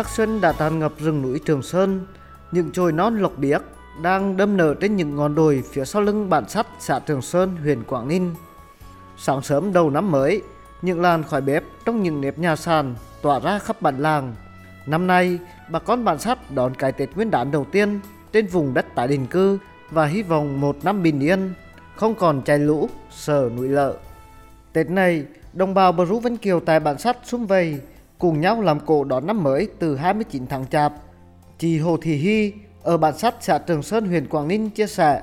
sắc xuân đã tràn ngập rừng núi Trường Sơn, những chồi non lộc biếc đang đâm nở trên những ngọn đồi phía sau lưng bản sắt xã Trường Sơn, huyện Quảng Ninh. Sáng sớm đầu năm mới, những làn khói bếp trong những nếp nhà sàn tỏa ra khắp bản làng. Năm nay, bà con bản sắt đón cái Tết Nguyên đán đầu tiên trên vùng đất tái định cư và hy vọng một năm bình yên, không còn cháy lũ, sờ núi lợ. Tết này, đồng bào Bờ Rú Vân Kiều tại bản sắt xung vầy cùng nhau làm cổ đón năm mới từ 29 tháng Chạp. Chị Hồ Thị Hy ở bản sắt xã Trường Sơn huyện Quảng Ninh chia sẻ,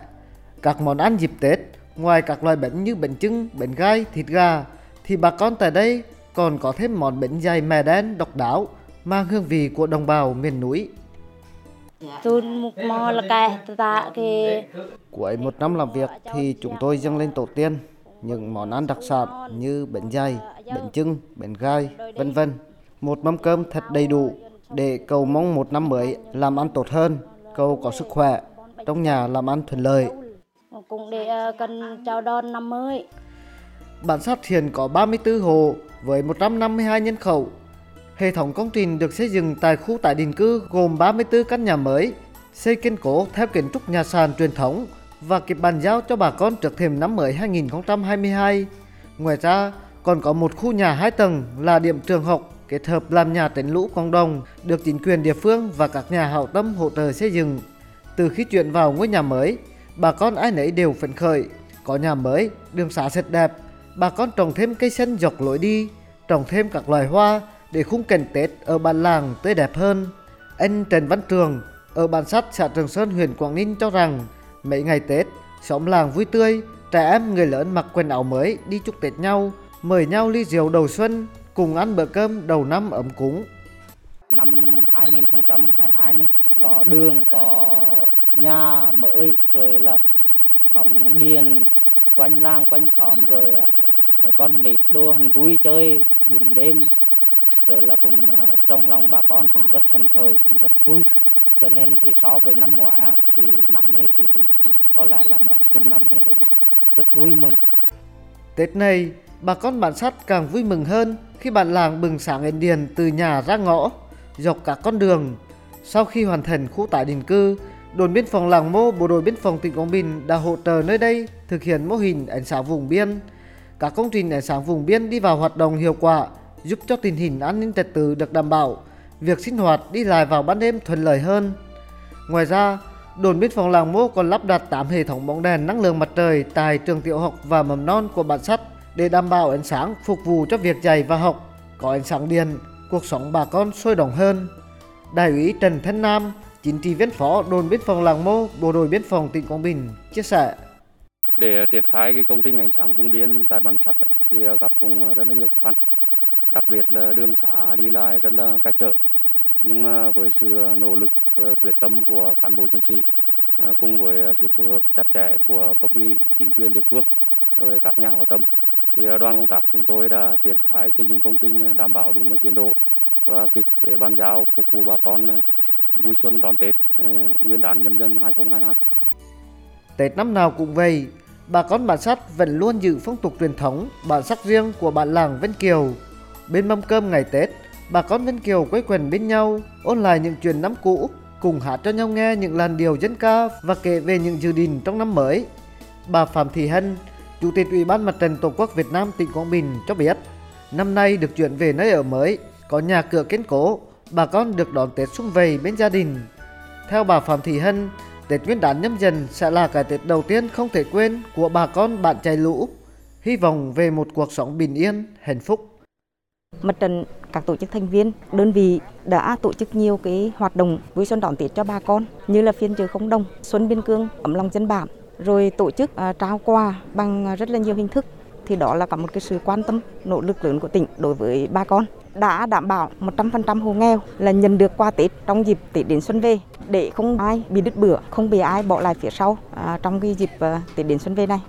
các món ăn dịp Tết ngoài các loại bánh như bánh trưng, bánh gai, thịt gà thì bà con tại đây còn có thêm món bánh dày mè đen độc đáo mang hương vị của đồng bào miền núi. Chun mục mò là cái tạ cái Cuối một năm làm việc thì chúng tôi dâng lên tổ tiên những món ăn đặc sản như bánh dày, bánh trưng, bánh gai, vân vân. Một mâm cơm thật đầy đủ để cầu mong một năm mới làm ăn tốt hơn, cầu có sức khỏe, trong nhà làm ăn thuận lợi. cũng để ờ, cần chào đón năm mới. Bản sát hiện có 34 hộ với 152 nhân khẩu. Hệ thống công trình được xây dựng tại khu tái định cư gồm 34 căn nhà mới, xây kiên cố theo kiến trúc nhà sàn truyền thống và kịp bàn giao cho bà con trước thềm năm mới 2022. Ngoài ra, còn có một khu nhà 2 tầng là điểm trường học kết hợp làm nhà tránh lũ cộng đồng được chính quyền địa phương và các nhà hảo tâm hỗ trợ xây dựng. Từ khi chuyển vào ngôi nhà mới, bà con ai nấy đều phấn khởi, có nhà mới, đường xá sạch đẹp, bà con trồng thêm cây xanh dọc lối đi, trồng thêm các loài hoa để khung cảnh Tết ở bản làng tươi đẹp hơn. Anh Trần Văn Trường ở bản sắt xã Trường Sơn huyện Quảng Ninh cho rằng mấy ngày Tết, xóm làng vui tươi, trẻ em người lớn mặc quần áo mới đi chúc Tết nhau, mời nhau ly rượu đầu xuân, cùng ăn bữa cơm đầu năm ấm cúng. năm 2022 này, có đường, có nhà mới, rồi là bóng điền quanh làng, quanh xóm, rồi ờ, con nít đồ hành vui chơi, buồn đêm. Rồi là cùng ờ, trong lòng bà con cũng rất phấn khởi, cũng rất vui. Cho nên thì so với năm ngoái thì năm nay thì cũng có lẽ là đón xuân năm nay cũng rất vui mừng. Tết này, bà con bản sắt càng vui mừng hơn khi bản làng bừng sáng đèn điền từ nhà ra ngõ, dọc cả con đường. Sau khi hoàn thành khu tái định cư, đồn biên phòng Làng Mô, bộ đội biên phòng tỉnh Quảng Bình đã hỗ trợ nơi đây thực hiện mô hình ánh sáng vùng biên. Các công trình ánh sáng vùng biên đi vào hoạt động hiệu quả, giúp cho tình hình an ninh trật tự được đảm bảo, việc sinh hoạt đi lại vào ban đêm thuận lợi hơn. Ngoài ra, đồn biên phòng Làng Mô còn lắp đặt 8 hệ thống bóng đèn năng lượng mặt trời tại trường tiểu học và mầm non của bản sắt để đảm bảo ánh sáng phục vụ cho việc dạy và học. Có ánh sáng điện, cuộc sống bà con sôi động hơn. Đại úy Trần Thanh Nam, chính trị viên phó đồn biên phòng Làng Mô, bộ đội biên phòng tỉnh Quảng Bình chia sẻ. để ờ, triển khai cái công trình ánh sáng vùng biên tại bản sắt thì ờ, gặp cũng ờ, rất là nhiều khó khăn đặc biệt là đường xá đi lại rất là cách trở nhưng mà với sự nỗ lực quyết tâm của cán bộ chiến sĩ à, cùng với sự phối hợp chặt chẽ của cấp ủy chính quyền địa phương rồi các nhà hảo tâm thì à, đoàn công tác chúng tôi đã triển khai xây dựng công trình đảm bảo đúng với tiến độ và kịp để bàn giao phục vụ bà con à, vui xuân đón Tết Nguyên đán nhâm dần 2022. Tết năm nào cũng vậy, bà con bản sắt vẫn luôn giữ phong tục truyền thống, bản sắc riêng của bản làng Vân Kiều. Bên mâm cơm ngày Tết, bà con Vân Kiều quây quần bên nhau, ôn lại những chuyện năm cũ, cùng hát cho nhau nghe những làn điệu dân ca và kể về những dự định trong năm mới. Bà Phạm Thị Hân, Chủ tịch Ủy ban Mặt trận Tổ quốc Việt Nam tỉnh Quảng Bình cho biết, năm nay được chuyển về nơi ở mới, có nhà cửa kiên cố, bà con được đón Tết sum vầy bên gia đình. Theo bà Phạm Thị Hân, Tết Nguyên đán nhâm dần sẽ là cái Tết đầu tiên không thể quên của bà con bạn chạy lũ. Hy vọng về một cuộc sống bình yên, hạnh phúc. Mặt trận các tổ chức thành viên, đơn vị đã tổ chức nhiều cái hoạt động vui xuân đón Tết cho bà con như là phiên chợ không đồng, xuân biên cương, ấm lòng dân bản, rồi tổ chức à, trao quà bằng rất là nhiều hình thức. Thì đó là cả một cái sự quan tâm, nỗ lực lớn của tỉnh đối với bà con đã đảm bảo 100% hộ nghèo là nhận được quà Tết trong dịp Tết đến xuân về để không ai bị đứt bữa, không bị ai bỏ lại phía sau à, trong cái dịp à, Tết đến xuân về này.